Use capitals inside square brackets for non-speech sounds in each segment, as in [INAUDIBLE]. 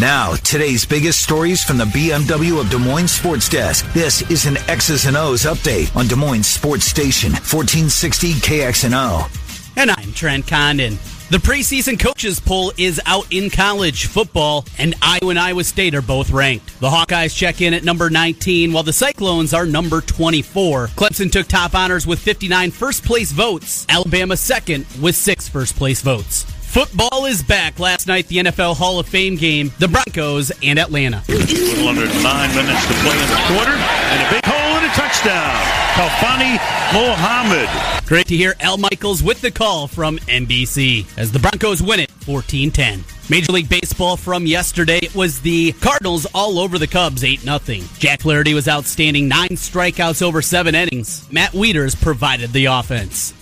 Now, today's biggest stories from the BMW of Des Moines Sports Desk. This is an X's and O's update on Des Moines Sports Station, 1460 KXNO. And I'm Trent Condon. The preseason coaches poll is out in college football, and Iowa and Iowa State are both ranked. The Hawkeyes check in at number 19, while the Cyclones are number 24. Clemson took top honors with 59 first place votes, Alabama second with six first place votes. Football is back. Last night, the NFL Hall of Fame game, the Broncos and Atlanta. A little under nine minutes to play in the quarter, and a big hole and a touchdown. Khalfani Muhammad. Great to hear Al Michaels with the call from NBC as the Broncos win it 14 10. Major League Baseball from yesterday it was the Cardinals all over the Cubs 8 0. Jack Flaherty was outstanding, nine strikeouts over seven innings. Matt Wieters provided the offense.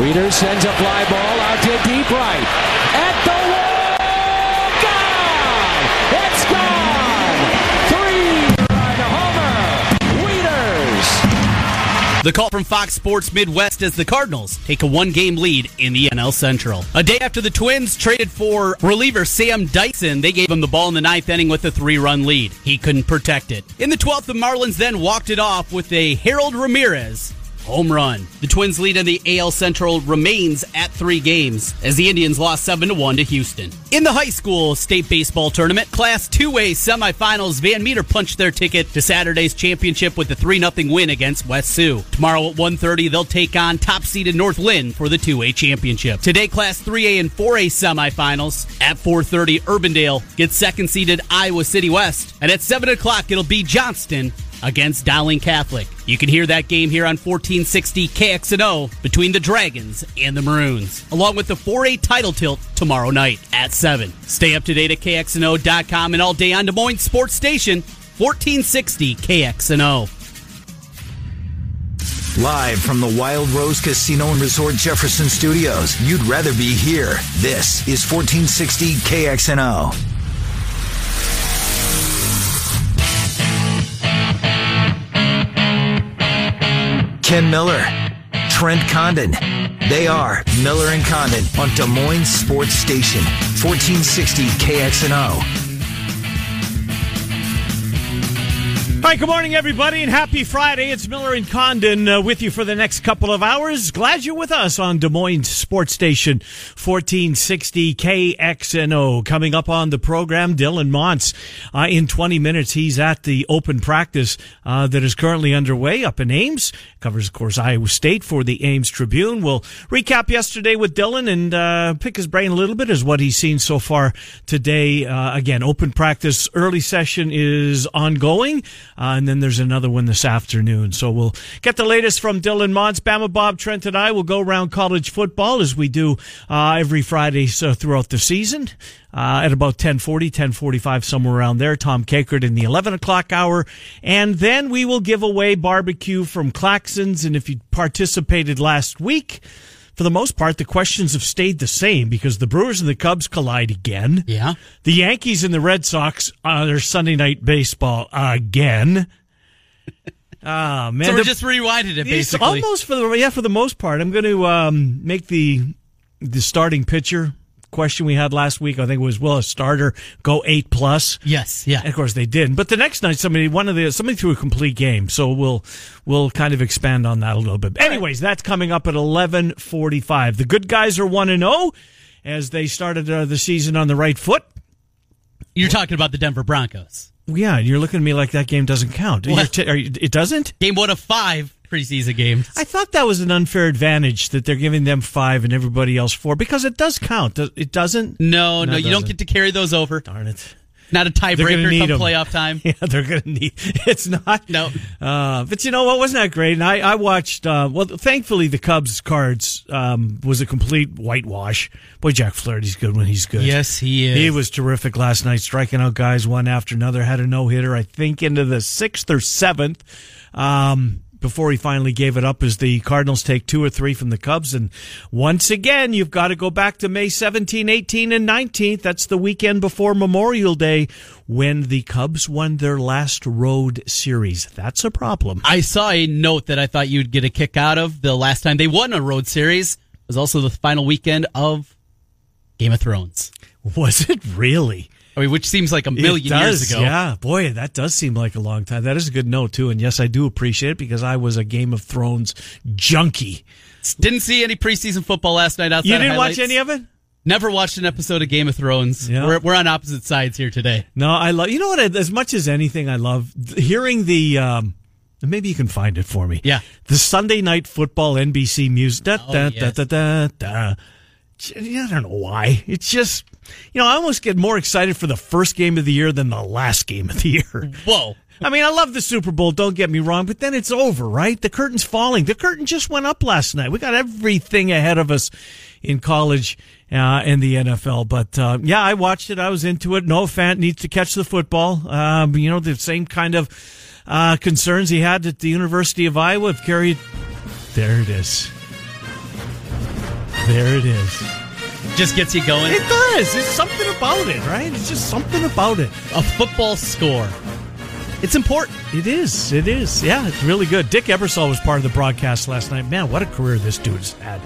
Weeder sends a fly ball out to deep right. At the wall! Gone! It's gone! Three-run homer! Wieters! The call from Fox Sports Midwest as the Cardinals take a one game lead in the NL Central. A day after the Twins traded for reliever Sam Dyson, they gave him the ball in the ninth inning with a three run lead. He couldn't protect it. In the 12th, the Marlins then walked it off with a Harold Ramirez home run. The Twins' lead in the AL Central remains at three games as the Indians lost 7 to 1 to Houston. In the high school state baseball tournament, Class 2A semifinals, Van Meter punched their ticket to Saturday's championship with a 3 0 win against West Sioux. Tomorrow at 1.30, they'll take on top seeded North Linn for the 2A championship. Today, Class 3A and 4A semifinals. At 4.30, Urbandale gets second seeded Iowa City West. And at 7 o'clock, it'll be Johnston against Dowling Catholic. You can hear that game here on 1460 KXNO between the Dragons and the Maroons, along with the 4A title tilt tomorrow night at 7. Stay up to date at KXNO.com and all day on Des Moines Sports Station, 1460 KXNO. Live from the Wild Rose Casino and Resort Jefferson Studios. You'd rather be here. This is 1460 KXNO. Ken Miller, Trent Condon. They are Miller and Condon on Des Moines Sports Station, 1460 KXNO. All right, good morning, everybody, and happy Friday. It's Miller and Condon uh, with you for the next couple of hours. Glad you're with us on Des Moines Sports Station 1460 KXNO. Coming up on the program, Dylan Montz. Uh, in 20 minutes, he's at the open practice uh, that is currently underway up in Ames. Covers, of course, Iowa State for the Ames Tribune. We'll recap yesterday with Dylan and uh, pick his brain a little bit as what he's seen so far today. Uh, again, open practice early session is ongoing. Uh, and then there's another one this afternoon. So we'll get the latest from Dylan Montz. Bama Bob Trent and I will go around college football as we do uh, every Friday so throughout the season. Uh, at about 1040, 1045, somewhere around there. Tom Kakert in the 11 o'clock hour. And then we will give away barbecue from Claxons. And if you participated last week, for the most part, the questions have stayed the same because the Brewers and the Cubs collide again. Yeah. The Yankees and the Red Sox are their Sunday night baseball again. [LAUGHS] Ah man, So we The- just rewinded it basically. almost for the yeah for the most part. I'm going to um, make the the starting pitcher question we had last week. I think it was will a starter go eight plus? Yes, yeah. And of course they did. But the next night somebody one of the somebody threw a complete game. So we'll we'll kind of expand on that a little bit. Anyways, that's coming up at 11:45. The good guys are 1 and 0 as they started uh, the season on the right foot. You're talking about the Denver Broncos. Yeah, you're looking at me like that game doesn't count. T- are you- it doesn't? Game one of five preseason games. I thought that was an unfair advantage that they're giving them five and everybody else four because it does count. It doesn't. no, no, No, you don't get to carry those over. Darn it. Not a tiebreaker come 'em. playoff time. [LAUGHS] Yeah, they're going to need. It's not. No. Uh, but you know what? Wasn't that great? And I, I watched. Uh, well, thankfully, the Cubs cards um, was a complete whitewash. Boy, Jack Flaherty's good when he's good. Yes, he is. He was terrific last night, striking out guys one after another. Had a no hitter, I think, into the sixth or seventh. Um, before he finally gave it up as the Cardinals take two or three from the Cubs. And once again, you've got to go back to May 17, 18, and 19th. That's the weekend before Memorial Day when the Cubs won their last road series. That's a problem. I saw a note that I thought you'd get a kick out of. The last time they won a road series was also the final weekend of Game of Thrones. [LAUGHS] Was it really? I mean, which seems like a million does, years ago. Yeah, boy, that does seem like a long time. That is a good note too, and yes, I do appreciate it because I was a Game of Thrones junkie. Didn't see any preseason football last night outside. You didn't watch any of it? Never watched an episode of Game of Thrones. Yeah. We're, we're on opposite sides here today. No, I love. You know what? As much as anything, I love hearing the. Um, maybe you can find it for me. Yeah. the Sunday night football NBC music. Da, Oh, da, yes. da, da, da, da. I don't know why. It's just, you know, I almost get more excited for the first game of the year than the last game of the year. Whoa. I mean, I love the Super Bowl, don't get me wrong, but then it's over, right? The curtain's falling. The curtain just went up last night. We got everything ahead of us in college uh, and the NFL. But uh, yeah, I watched it. I was into it. No fan needs to catch the football. Um, you know, the same kind of uh, concerns he had at the University of Iowa have carried. There it is. There it is. Just gets you going. It does. It's something about it, right? It's just something about it. A football score. It's important. It is. It is. Yeah, it's really good. Dick Ebersol was part of the broadcast last night. Man, what a career this dude's had.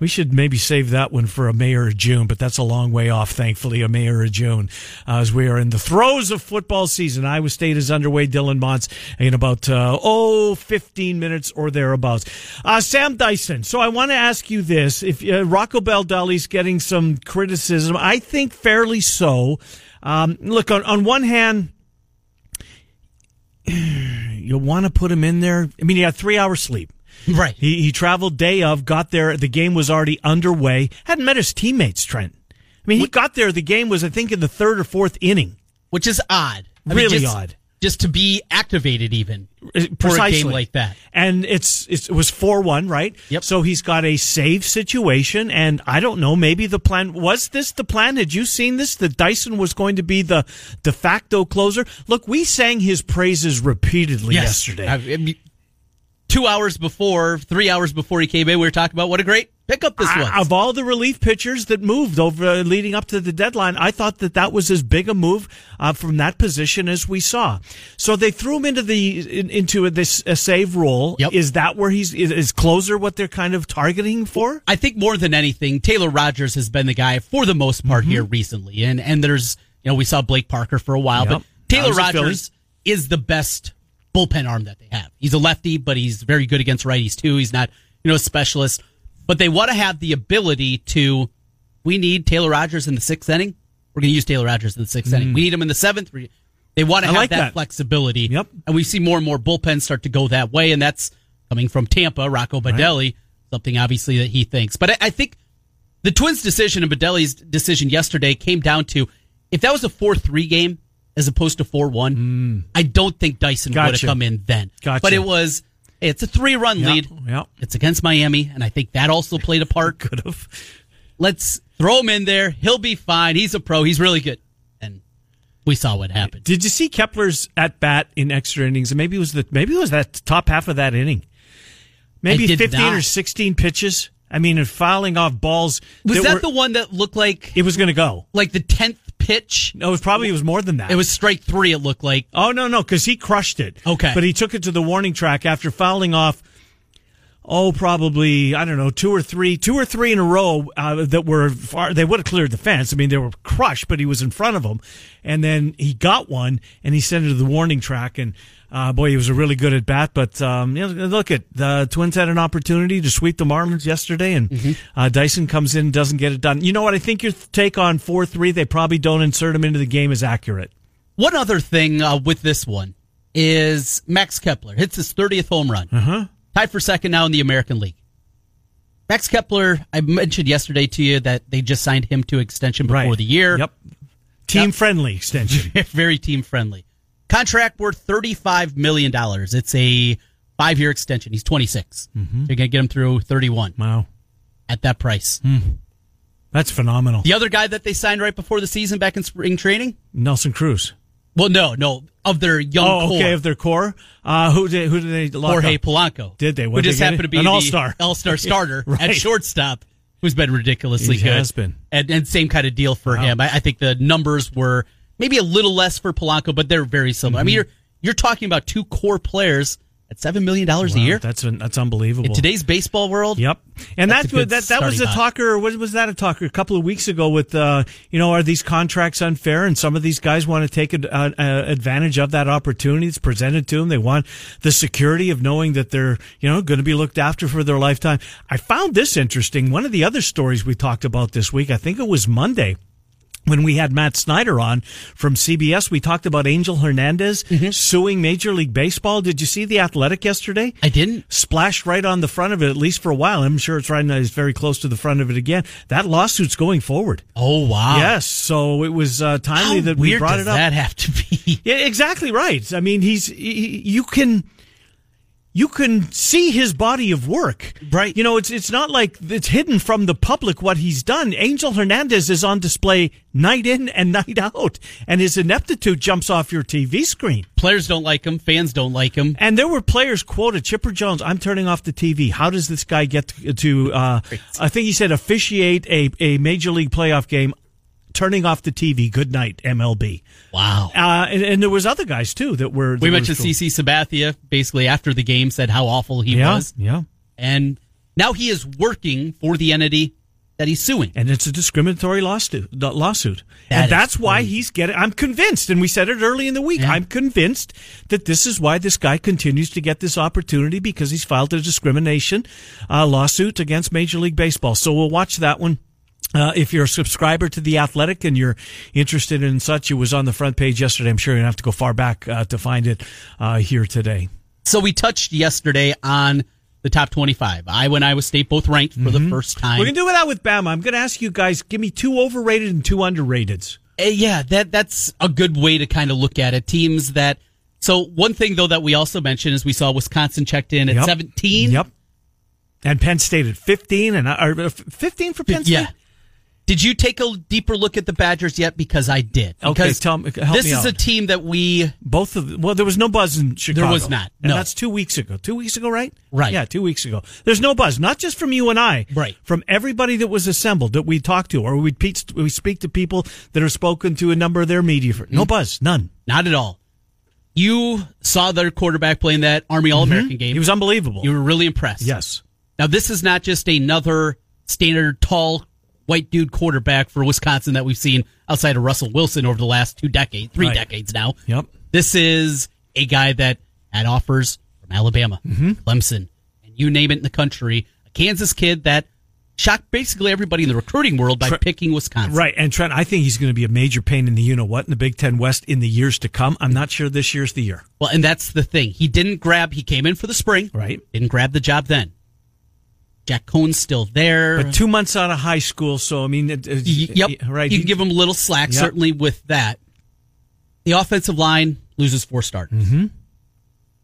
We should maybe save that one for a Mayor of June, but that's a long way off, thankfully, a Mayor of June, uh, as we are in the throes of football season. Iowa State is underway. Dylan Montz in about, uh, oh, 15 minutes or thereabouts. Uh, Sam Dyson. So I want to ask you this. If uh, Rocco Baldelli's getting some criticism, I think fairly so. Um, look, on, on one hand, [SIGHS] you want to put him in there. I mean, he had three hours sleep. Right. He he traveled day of, got there. The game was already underway. Hadn't met his teammates. Trent. I mean, he got there. The game was, I think, in the third or fourth inning. Which is odd. I Really just, odd. Just to be activated even Uh, for a Precisely game like that. And it's, it's it was four one, right? Yep. So he's got a save situation, and I don't know. Maybe the plan was this the plan? Had you seen this? That Dyson was going to be the de facto closer. Look, we sang his praises repeatedly yesterday. I- I mean, two hours before, three hours before he came in, we were talking about what a great pickup this was. I- Of all the relief pitchers that moved over uh, leading up to the deadline, I thought that that was as big a move uh, from that position as we saw. So they threw him into the in, into this a save role. Yep. Is that where he's is, is closer? What they're kind of targeting for? I think more than anything, Taylor Rogers has been the guy for the most part Mm-hmm. here recently. And and there's you know, we saw Blake Parker for a while, Yep. but Taylor was a. Rogers is the best bullpen arm that they have. He's a lefty, but he's very good against righties too. He's not, you know, a specialist. But they want to have the ability to we need Taylor Rogers in the sixth inning. We're gonna use Taylor Rogers in the sixth inning. We need him in the seventh. They want to Mm. Have like that, that. flexibility. Yep. And we see more and more bullpens start to go that way, and that's coming from Tampa, Rocco Baldelli, something obviously that he thinks. But I, I think the Twins' decision and Baldelli's decision yesterday came down to if that was a 4 3 game as opposed to 4 1, I don't think Dyson would have Mm. Come in then. Gotcha. But it was, it's a three run Yeah, lead. yeah. It's against Miami, and I think that also played a part. [LAUGHS] Could have. Let's throw him in there. He'll be fine. He's a pro. He's really good. And we saw what happened. Did you see Kepler's at bat in extra innings? And maybe it was the maybe it was that top half of that inning. Maybe fifteen not. or sixteen pitches. I mean, and fouling off balls. Was that were- the one that looked like It was going to go. like the tenth pitch? No, it was probably it was more than that. It was strike three. It looked like. Oh no, no, because he crushed it. Okay. but he took it to the warning track after fouling off. Oh, probably I don't know two or three, two or three in a row uh, that were far. They would have cleared the fence. I mean, they were crushed, but he was in front of them, and then he got one and he sent it to the warning track. And uh, boy, he was a really good at bat. But um, you know, look at the Twins had an opportunity to sweep the Marlins yesterday, and uh, Dyson comes in and doesn't get it done. You know what? I think your take on four three. They probably don't insert him into the game is accurate. One other thing uh, with this one is Max Kepler hits his 30th home run. Uh-huh. Tied for second now in the American League. Max Kepler, I mentioned yesterday to you that they just signed him to extension before Right. the year. Yep. Team friendly extension. [LAUGHS] very team friendly. Contract worth thirty-five million dollars. It's a five-year extension. He's 26 Mm-hmm. You're gonna get him through thirty-one wow. at that price. That's phenomenal. The other guy that they signed right before the season back in spring training. Nelson Cruz. Well, no, no, of their young Oh, core. okay. Of their core, uh, who did who did they lock Jorge up? Polanco. Did they? Who just they happened to be An the all-star. all-star [LAUGHS] starter Right. at shortstop, who's been ridiculously He good. has been. and, and same kind of deal for Wow. him. I, I think the numbers were maybe a little less for Polanco, but they're very similar. I Mm-hmm. mean, you're you're talking about two core players at seven million dollars a year That's that's unbelievable. in today's baseball world. Yep, and That's that's, what that that was a talker. What was that a talker a couple of weeks ago? With uh, you know, are these contracts unfair? And some of these guys want to take ad, uh, uh, advantage of that opportunity that's presented to them. They want the security of knowing that they're you know going to be looked after for their lifetime. I found this interesting. One of the other stories we talked about this week, I think it was Monday. When we had Matt Snyder on from CBS, we talked about Angel Hernandez Mm-hmm. suing Major League Baseball. Did you see the Athletic yesterday? I didn't. splashed right on the front of it, at least for a while. I'm sure it's right now. It's very close to the front of it again. That lawsuit's going forward. Oh wow! Yes, so it was uh, timely How that we brought it up. that have to be? [LAUGHS] Yeah, exactly right. I mean, he's he, you can you can see his body of work. Right. You know, it's it's not like it's hidden from the public what he's done. Angel Hernandez is on display night in and night out, and his ineptitude jumps off your TV screen. Players don't like him. Fans don't like him. And there were players quoted. Chipper Jones, I'm turning off the TV. How does this guy get to, to uh, I think he said, officiate a, a major league playoff game, turning off the TV. Good night, MLB. Wow. Uh, and, and there was other guys too that were. that We mentioned CC Sabathia basically after the game said how awful he Yeah, was, yeah. and now he is working for the entity that he's suing. And it's a discriminatory lawsuit. lawsuit. That and that's why crazy. he's getting, I'm convinced, and we said it early in the week, Yeah. I'm convinced that this is why this guy continues to get this opportunity because he's filed a discrimination uh, lawsuit against Major League Baseball. So we'll watch that one. Uh, if you're a subscriber to The Athletic and you're interested in such, it was on the front page yesterday. I'm sure you're going to have to go far back uh, to find it uh, here today. So we touched yesterday on the top 25. Iowa and Iowa State both ranked for the first time. We're going to do that with Bama. I'm going to ask you guys, give me two overrated and two underrateds. Uh, yeah, that that's a good way to kind of look at it. Teams that. So one thing though that we also mentioned is we saw Wisconsin checked in at Yep. 17. Yep. And Penn State at 15 and or uh, 15 for Penn State. Yeah. Did you take a deeper look at the Badgers yet? Because I did. Okay, tell me- this me is out. a team that we Both of well, there was no buzz in Chicago. There was not, and no. that's two weeks ago. Two weeks ago, right? Right. Yeah, two weeks ago. There's no buzz, not just from you and I. Right. From everybody that was assembled that we talked to, or we we speak to people that are spoken to a number of their media. For, Mm-hmm. no buzz, none. not at all. You saw their quarterback playing that Army All American game. He was unbelievable. you were really impressed. yes. Now this is not just another standard tall white dude quarterback for Wisconsin that we've seen outside of Russell Wilson over the last two decades, three Right. decades now. Yep. This is a guy that had offers from Alabama, Mm-hmm. Clemson, and you name it in the country. A Kansas kid that shocked basically everybody in the recruiting world by Tre- picking Wisconsin. Right, and Trent, I think he's going to be a major pain in the you know what in the Big Ten West in the years to come. I'm not sure this year's the year. Well, and that's the thing. He didn't grab. He came in for the spring. Right. Didn't grab the job then. Jack Coan's still there. But two months out of high school, so I mean, it, it- yep. right. You can give him a little slack, Yep. certainly with that. The offensive line loses four starters. Mm-hmm.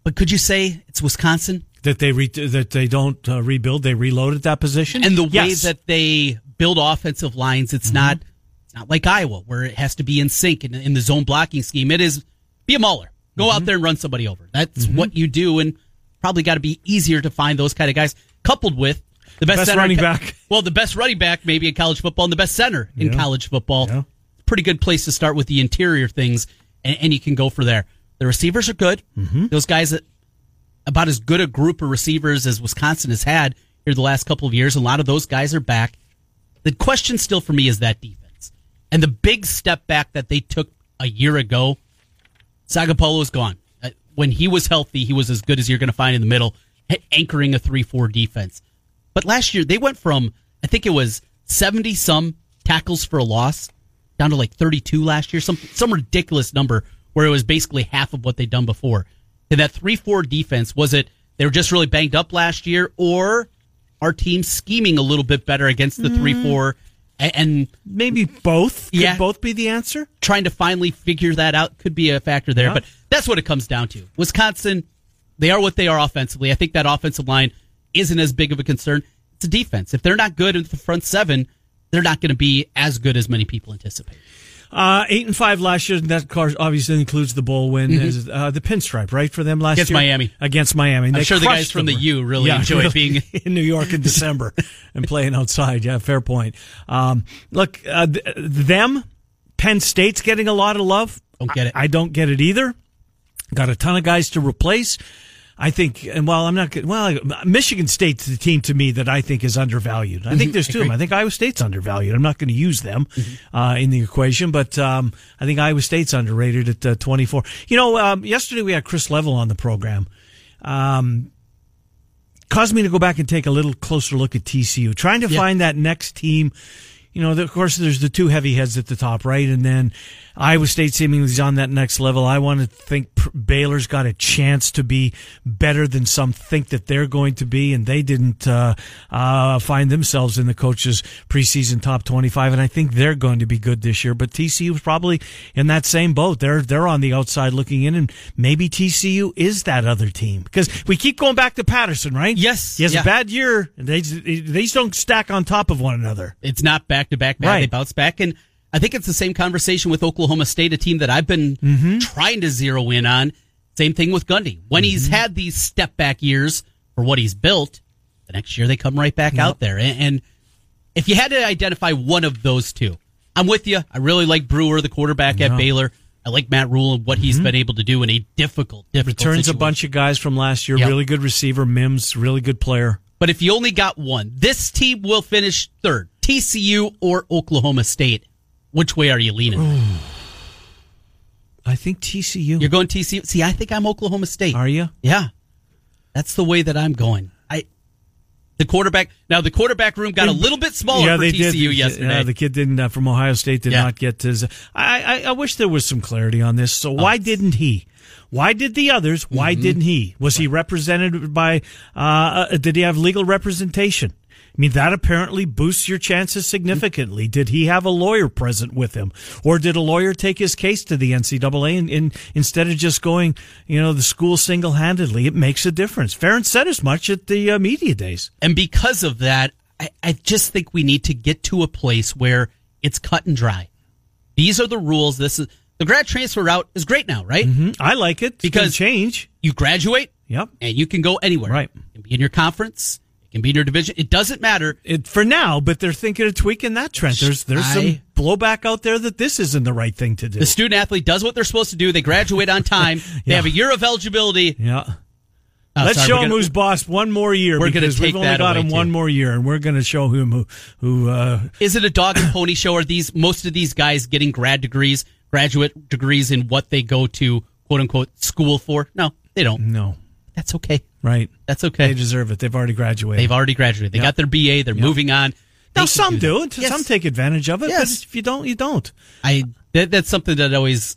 But could you say it's Wisconsin? that they re- that they don't uh, rebuild, they reload at that position, And the way Yes. Mm-hmm. that they build offensive lines, it's not it's not like Iowa where it has to be in sync in, in the zone blocking scheme. It is be a mauler. Go Mm-hmm. out there and run somebody over. That's what you do, and probably got to be easier to find those kind of guys. Coupled with the best, Best center running back. Well, the best running back maybe in college football, and the best center in Yeah. college football. Yeah. Pretty good place to start with the interior things, and, and you can go for there. The receivers are good. Mm-hmm. Those guys that about as good a group of receivers as Wisconsin has had here the last couple of years. A lot of those guys are back. The question still for me is that defense. And the big step back that they took a year ago, Sagapolo is gone. Uh, When he was healthy, he was as good as you're going to find in the middle, anchoring a 3 4 defense. But last year, they went from, I think it was 70 some tackles for a loss down to like 32 last year, some, some ridiculous number where it was basically half of what they'd done before. And that 3 4 defense, was it they were just really banged up last year, or our team scheming a little bit better against the 3 4 mm-hmm. and maybe both. Could Yeah. both be the answer. trying to finally figure that out could be a factor there. Yeah. But that's what it comes down to. Wisconsin, they are what they are offensively. I think that offensive line isn't as big of a concern. It's a defense. If they're not good in the front seven, they're not going to be as good as many people anticipate. Uh, eight and five last year. and That course obviously includes the bowl win, is, uh, the pinstripe, right for them last Against year Miami. Against Miami, I'm sure the guys from the U really enjoy being- [LAUGHS] in New York in December [LAUGHS] and playing outside. Yeah, fair point. Um, look, uh, th- them, Penn State's getting a lot of love. Don't get it. I, I don't get it either. Got a ton of guys to replace. I think, and while I'm not good, well, Michigan State's the team to me that I think is undervalued. I think there's two of them. I think Iowa State's undervalued. I'm not going to use them uh, in the equation, but um, I think Iowa State's underrated at uh, 24. You know, um, yesterday we had Chris Level on the program. Um, caused me to go back and take a little closer look at TCU, trying to Yeah. find that next team. You know, the- of course, there's the two heavy heads at the top, right? And then Iowa State seemingly is on that next level. I want to think Baylor's got a chance to be better than some think that they're going to be, and they didn't uh, uh, find themselves in the coaches' preseason top 25, and I think they're going to be good this year. But TCU is probably in that same boat. They're they're on the outside looking in, and maybe TCU is that other team because we keep going back to Patterson, right? Yes, he has yeah. a bad year. and They they just don't stack on top of one another. It's not back to back bad. Right. They bounce back. And I think it's the same conversation with Oklahoma State, a team that I've been Mm-hmm. trying to zero in on. Same thing with Gundy. When he's Mm-hmm. had these step back years for what he's built, the next year they come right back out there. And, and if you had to identify one of those two, I'm with you. I really like Brewer, the quarterback at Baylor. I like Matt Rhule and what he's been able to do in a difficult, difficult Mm-hmm. Returns a bunch of guys from last year. Yep. Really good receiver. Mims, really good player. But if you only got one, this team will finish third. TCU or Oklahoma State. Which way are you leaning? [SIGHS] I think TCU. You're going TCU. See, I think I'm Oklahoma State. Are you? Yeah, that's the way that I'm going. I the quarterback. Now the quarterback room got a little bit smaller yeah, for TCU did. yesterday. Yeah, the kid didn't uh, from Ohio State did Yeah. not get his. I, I I wish there was some clarity on this. So why didn't he? Why did the others? Why Mm-hmm. didn't he? Was he represented by? Uh, uh, did he have legal representation? I mean, that apparently boosts your chances significantly. Did he have a lawyer present with him? Or did a lawyer take his case to the NCAA and, and instead of just going, you know, the school single handedly? It makes a difference. Ferentz said as much at the uh, media days. and because of that, I, I just think we need to get to a place where it's cut and dry. These are the rules. This is the grad transfer route is great now, right? I like it. Because- change. You graduate, Yep. and you can go anywhere. Right. It can be in your conference. Can be in your division. It doesn't matter. it, for now, but they're thinking of tweaking that trend. There's there's some blowback out there that this isn't the right thing to do. The student athlete does what they're supposed to do. They graduate on time. [LAUGHS] They have a year of eligibility. yeah. Oh, Let's sorry, show him gonna- who's boss one more year We're because take we've only got him one more year, and we're going to show him who who. Uh, Is it a dog and pony show? Are these most of these guys getting grad degrees, graduate degrees in what they go to quote unquote school for? No, they don't. no, That's okay. right? That's okay. They deserve it. They've already graduated. They've already graduated. They Yeah. got their BA. They're moving on. They now some do, and Yes. some take advantage of it. Yes. But if you don't, you don't. I that, that's something that always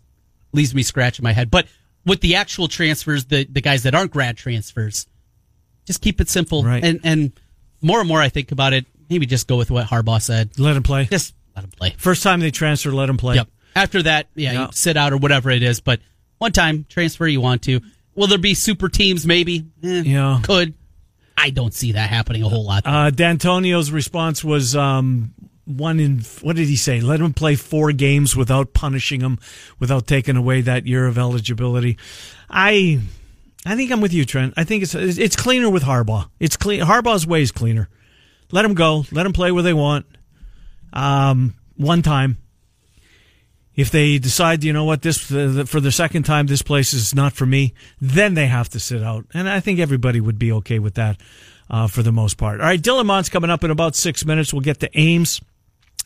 leaves me scratching my head. But with the actual transfers, the the guys that aren't grad transfers, just keep it simple. Right. And and more and more I think about it, maybe just go with what Harbaugh said. Let him play. Just let him play. First time they transfer, let him play. Yep. After that, yeah, Yeah. you sit out or whatever it is. But one time transfer you want to. Will there be super teams? Maybe. Eh, Yeah. Could. I don't see that happening a whole lot. Uh, D'Antonio's response was um, one in what did he say? Let him play four games without punishing him, without taking away that year of eligibility. I, I think I'm with you, Trent. I think it's it's cleaner with Harbaugh. It's clean. Harbaugh's way is cleaner. Let him go. Let him play where they want. Um, one time. If they decide, you know what, this for the second time, this place is not for me, then they have to sit out, and I think everybody would be okay with that uh, for the most part. All right, Dylan Montz coming up in about six minutes. We'll get to Ames.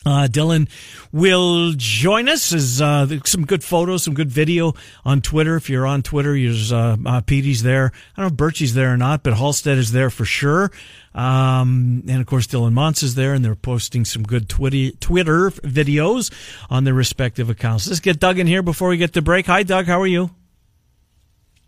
Uh, Dylan will join us. Is uh, some good photos, some good video on Twitter. If you're on Twitter, there's uh, uh, Petey's there. I don't know if Birchie's there or not, but Halstead is there for sure. Um, and of course, Dylan Montz is there, and they're posting some good Twitter Twitter videos on their respective accounts. Let's get Doug in here before we get to break. Hi, Doug. How are you?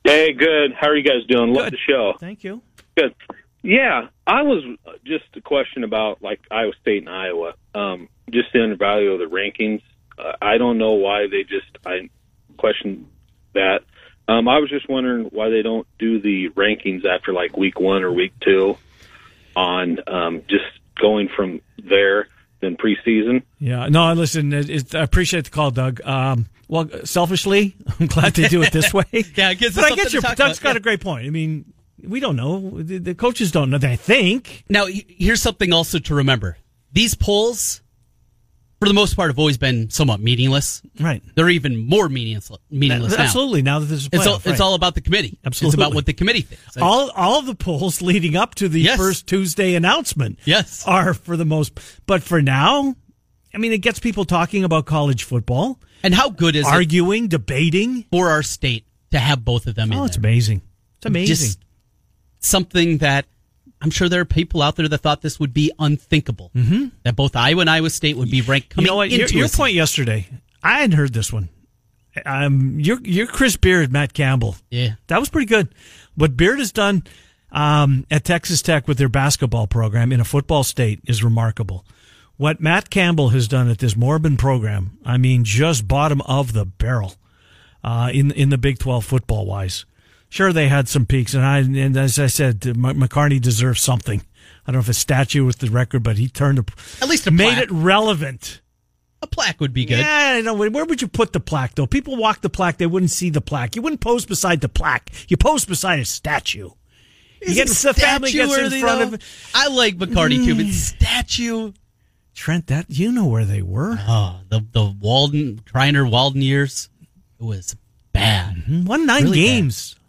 Hey, good. How are you guys doing? Love the show. Thank you. Good. Yeah, I was just a question about like Iowa State and Iowa. Um, just the undervalue of the rankings. Uh, I don't know why they just I question that. Um, I was just wondering why they don't do the rankings after like week one or week two on um, just going from there than preseason. Yeah, no, listen, it, it, I appreciate the call, Doug. Um, well, selfishly, [LAUGHS] I'm glad they do it this way. [LAUGHS] yeah, it gives but I get your to talk Doug's about. got Yeah. a great point. I mean, we don't know. The, the coaches don't know. They think. Now, here's something also to remember: these polls, for the most part, have always been somewhat meaningless. Right. They're even more meaningless. Meaningless now. Absolutely. Now that there's a It's all, playoff, it's all about the committee. Absolutely. It's about what the committee thinks. all all of the polls leading up to the Yes. first Tuesday announcement Yes. are for the most but for now I mean it gets people talking about college football and how good is it arguing debating for our state to have both of them oh, in oh it's amazing it's amazing Just something that I'm sure there are people out there that thought this would be unthinkable. Mm-hmm. That both Iowa and Iowa State would be ranked you coming know what your, into your season. point yesterday I hadn't heard this one um your your Chris Beard Matt Campbell Yeah. that was pretty good what Beard has done um, at Texas Tech with their basketball program in a football state is remarkable. What Matt Campbell has done at this Morbin program, I mean, just bottom of the barrel uh, in in the Big Twelve football wise. Sure, they had some peaks, and I and as I said, M- McCarney deserves something. I don't know if a statue with the record, but he turned a, At least a made plaque. it relevant. A plaque would be good. Yeah, I know. Where would you put the plaque, though? People walk the plaque; they wouldn't see the plaque. You wouldn't pose beside the plaque. You pose beside a statue. You get the family gets in front though? of Mm. I like McCarney too, but statue. Trent. That you know where they were. Oh, the the Walden Criner Walden years. It was bad. Won nine Really bad.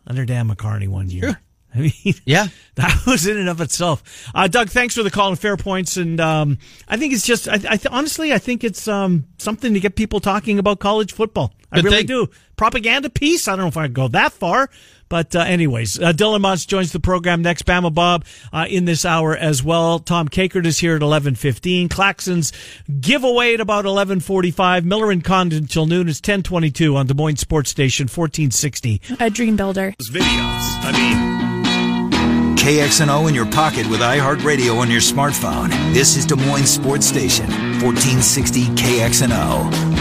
Under Dan McCarney one year. Sure. [LAUGHS] I mean, Yeah. that was in and of itself. Uh, Doug, thanks for the call and fair points. And um, I think it's just, I, I th- honestly, I think it's um, something to get people talking about college football. I really thing. do. Propaganda piece. I don't know if I go that far. But uh, anyways, uh, Dylan Montz joins the program next. Bama Bob uh, in this hour as well. Tom Kakert is here at eleven fifteen. Claxon's giveaway at about eleven forty five. Miller and Condon till noon. is ten twenty two on Des Moines Sports Station fourteen sixty. A dream builder. Videos. I mean, KXNO in your pocket with iHeartRadio on your smartphone. This is Des Moines Sports Station, 1460 KXNO.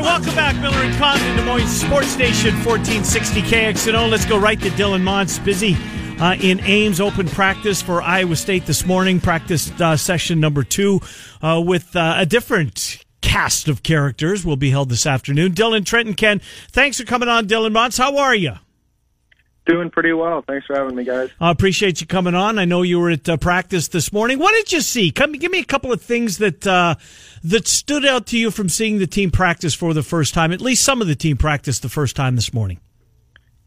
Right, welcome back, Miller and Condon, Des Moines Sports Station, 1460 KXNO. Let's go right to Dylan Montz. Busy uh, in Ames, open practice for Iowa State this morning. Practice uh, session number two uh, with uh, a different cast of characters will be held this afternoon. Dylan, Trenton, Ken, thanks for coming on, Dylan Montz. How are you? Doing pretty well. Thanks for having me, guys. I appreciate you coming on. I know you were at uh, practice this morning. What did you see? Come, give me a couple of things that uh, that stood out to you from seeing the team practice for the first time. At least some of the team practice the first time this morning.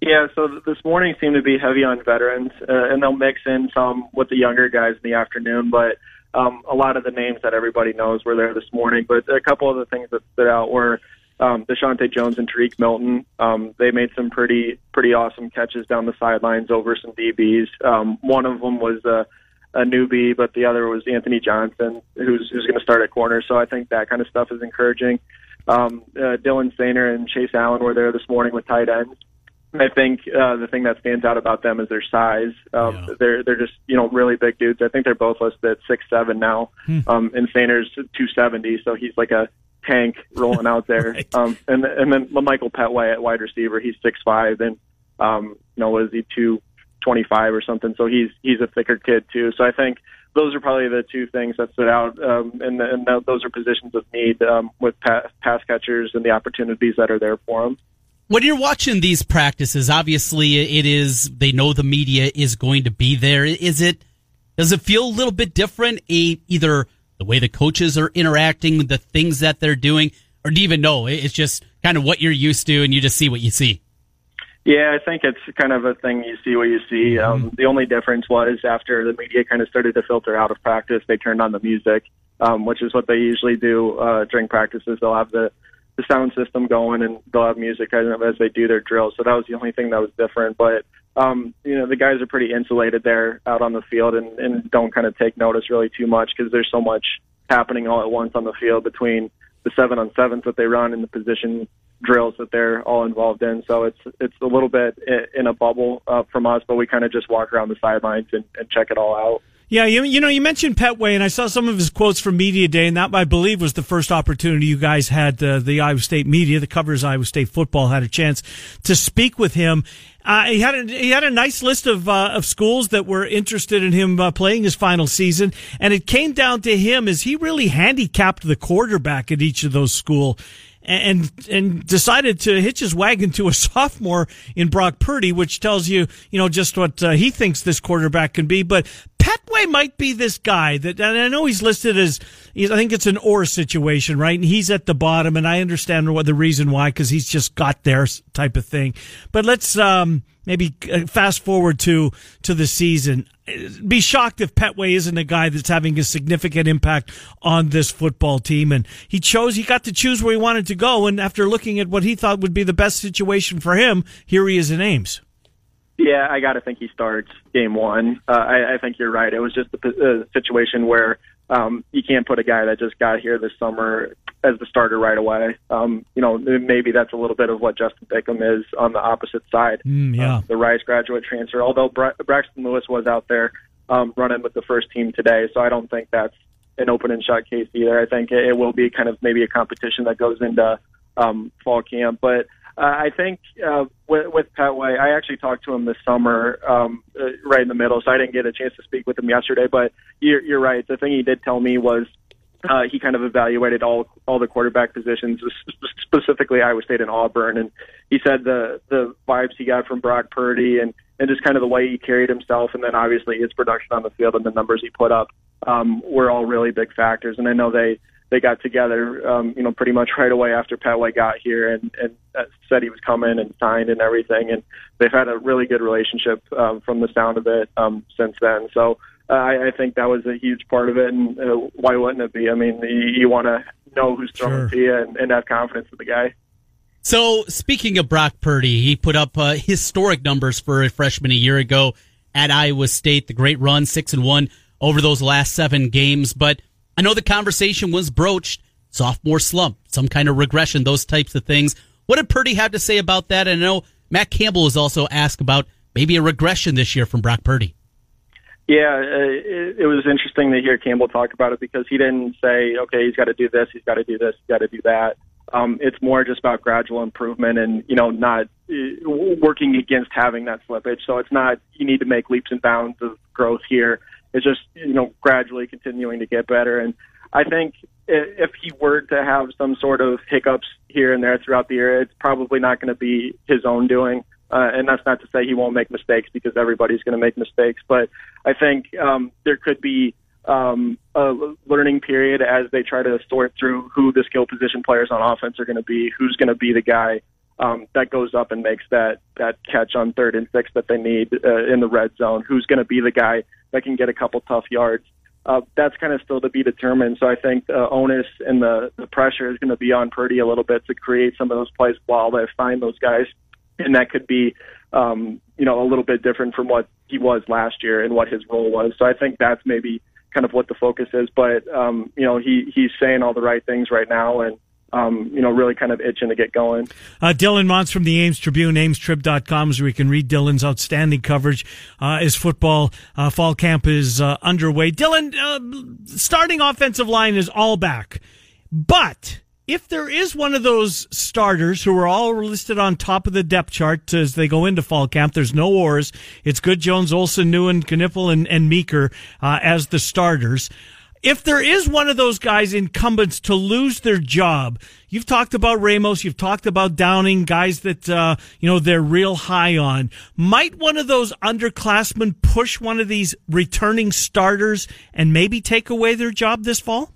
Yeah, so th- this morning seemed to be heavy on veterans, uh, and they'll mix in some with the younger guys in the afternoon. But um, a lot of the names that everybody knows were there this morning. But a couple of the things that stood out were um, Deshaunte Jones and Tarique Milton. Um, they made some pretty pretty awesome catches down the sidelines over some DBs. Um, one of them was a, a newbie, but the other was Anthony Johnson, who's who's going to start at corner. So I think that kind of stuff is encouraging. Um, uh, Dylan Soehner and Chase Allen were there this morning with tight ends. I think uh, the thing that stands out about them is their size. Um, Yeah. They're they're just you know really big dudes. I think they're both listed at six seven now. Um, and Soehner's two seventy, so he's like a tank rolling out there. [LAUGHS] Right. Um, and and then Michael Petway at wide receiver, he's six five, and um, you know what is he two twenty five or something? So he's he's a thicker kid too. So I think those are probably the two things that stood out, um, and, and th- those are positions of need um, with pa- pass catchers and the opportunities that are there for them. When you're watching these practices, obviously it is they know the media is going to be there. Is it does it feel a little bit different? A, either the way the coaches are interacting, the things that they're doing, or do you even know? It's just kind of what you're used to, and you just see what you see. Yeah, I think it's kind of a thing you see what you see. Um, the only difference was after the media kind of started to filter out of practice, they turned on the music, um, which is what they usually do uh, during practices. They'll have the the sound system going and they'll have music kind of as they do their drills. So that was the only thing that was different. But um, you know, the guys are pretty insulated there out on the field and, and don't kind of take notice really too much because there's so much happening all at once on the field between the seven on sevens that they run and the position drills that they're all involved in. So it's it's a little bit in a bubble uh, from us, but we kind of just walk around the sidelines and, and check it all out. Yeah, you, you know, you mentioned Petway, and I saw some of his quotes from Media Day, and that, I believe, was the first opportunity you guys had, uh, the Iowa State media, the covers Iowa State football, had a chance to speak with him. Uh, he had a, he had a nice list of uh, of schools that were interested in him uh, playing his final season, and it came down to him as he really handicapped the quarterback at each of those school and and decided to hitch his wagon to a [LAUGHS] sophomore in Brock Purdy, which tells you you know just what uh, he thinks this quarterback can be. But Petway might be this guy that, and I know he's listed as, I think it's an or situation, right? And he's at the bottom, and I understand what the reason why, because he's just got there type of thing. But let's, um, maybe uh, fast forward to, to the season. Be shocked if Petway isn't a guy that's having a significant impact on this football team. And he chose, he got to choose where he wanted to go. And after looking at what he thought would be the best situation for him, here he is in Ames. Yeah, I got to think he starts game one. Uh, I, I think you're right. It was just a, a situation where um, you can't put a guy that just got here this summer as the starter right away. Um, you know, maybe that's a little bit of what Justin Bickham is on the opposite side. Mm, yeah. Uh, the Rice graduate transfer. Although Bra- Braxton Lewis was out there um, running with the first team today, so I don't think that's an open and shut case either. I think it, it will be kind of maybe a competition that goes into um, fall camp, but uh, I think uh, with, with Petway, I actually talked to him this summer, um, uh, right in the middle, so I didn't get a chance to speak with him yesterday. But you're, you're right. The thing he did tell me was uh, he kind of evaluated all all the quarterback positions, specifically Iowa State and Auburn, and he said the the vibes he got from Brock Purdy and and just kind of the way he carried himself, and then obviously his production on the field and the numbers he put up um, were all really big factors. And I know they they got together, um, you know, pretty much right away after Petway got here and, and uh, said he was coming and signed and everything. And they've had a really good relationship um, from the sound of it um, since then. So uh, I, I think that was a huge part of it. And uh, why wouldn't it be? I mean, you, you want to know who's throwing sure. to you and, and have confidence in the guy. So speaking of Brock Purdy, he put up uh, historic numbers for a freshman a year ago at Iowa State. The great run, six and one over those last seven games, but I know the conversation was broached sophomore slump, some kind of regression, those types of things. What did Purdy have to say about that? And I know Matt Campbell was also asked about maybe a regression this year from Brock Purdy. Yeah, uh, it, it was interesting to hear Campbell talk about it because he didn't say, okay, he's got to do this, he's got to do this, he's got to do that. Um, it's more just about gradual improvement and, you know, not uh, working against having that slippage. So it's not, you need to make leaps and bounds of growth here. It's just you know gradually continuing to get better. And I think if he were to have some sort of hiccups here and there throughout the year, it's probably not going to be his own doing. Uh, and that's not to say he won't make mistakes because everybody's going to make mistakes. But I think um, there could be um, a learning period as they try to sort through who the skill position players on offense are going to be, who's going to be the guy um, that goes up and makes that that catch on third and six that they need uh, in the red zone, who's going to be the guy that can get a couple tough yards. Uh, that's kind of still to be determined. So I think the onus and the, the pressure is going to be on Purdy a little bit to create some of those plays while they find those guys, and that could be, um, you know, a little bit different from what he was last year and what his role was. So I think that's maybe kind of what the focus is. But um, you know, he he's saying all the right things right now, and um, you know, really kind of itching to get going. Uh, Dylan Montz from the Ames Tribune, amestrib.com, where you can read Dylan's outstanding coverage uh, as football uh, fall camp is uh, underway. Dylan, uh, starting offensive line is all back. But if there is one of those starters who are all listed on top of the depth chart as they go into fall camp, there's no wars. It's Good Jones, Olson, Newell, Knipfel, and, and Meeker uh, as the starters if there is one of those guys incumbents to lose their job, you've talked about Ramos, you've talked about Downing, guys that uh, you know they're real high on. Might one of those underclassmen push one of these returning starters and maybe take away their job this fall?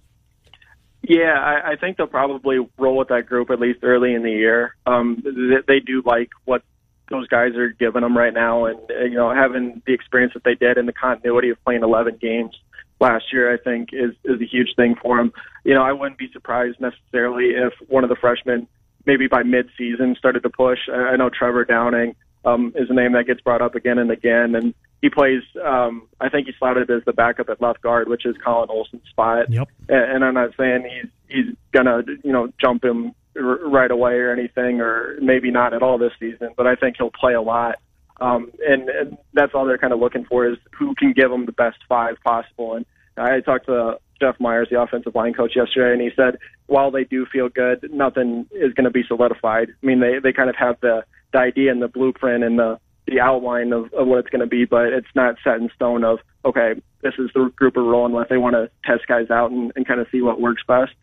Yeah, I, I think they'll probably roll with that group at least early in the year. Um, they, they do like what those guys are giving them right now, and you know having the experience that they did and the continuity of playing 11 games last year, I think, is is a huge thing for him. You know, I wouldn't be surprised necessarily if one of the freshmen, maybe by mid-season, started to push. I know Trevor Downing um, is a name that gets brought up again and again, and he plays. Um, I think he slotted as the backup at left guard, which is Collin Olson's spot. Yep. And, and I'm not saying he's he's gonna you know jump him r- right away or anything, or maybe not at all this season. But I think he'll play a lot. Um, and, and that's all they're kind of looking for is who can give them the best five possible. And I talked to Jeff Myers, the offensive line coach, yesterday, and he said while they do feel good, nothing is going to be solidified. I mean, they they kind of have the the idea and the blueprint and the the outline of, of what it's going to be, but it's not set in stone. Of okay, this is the group of role unless they want to test guys out and, and kind of see what works best.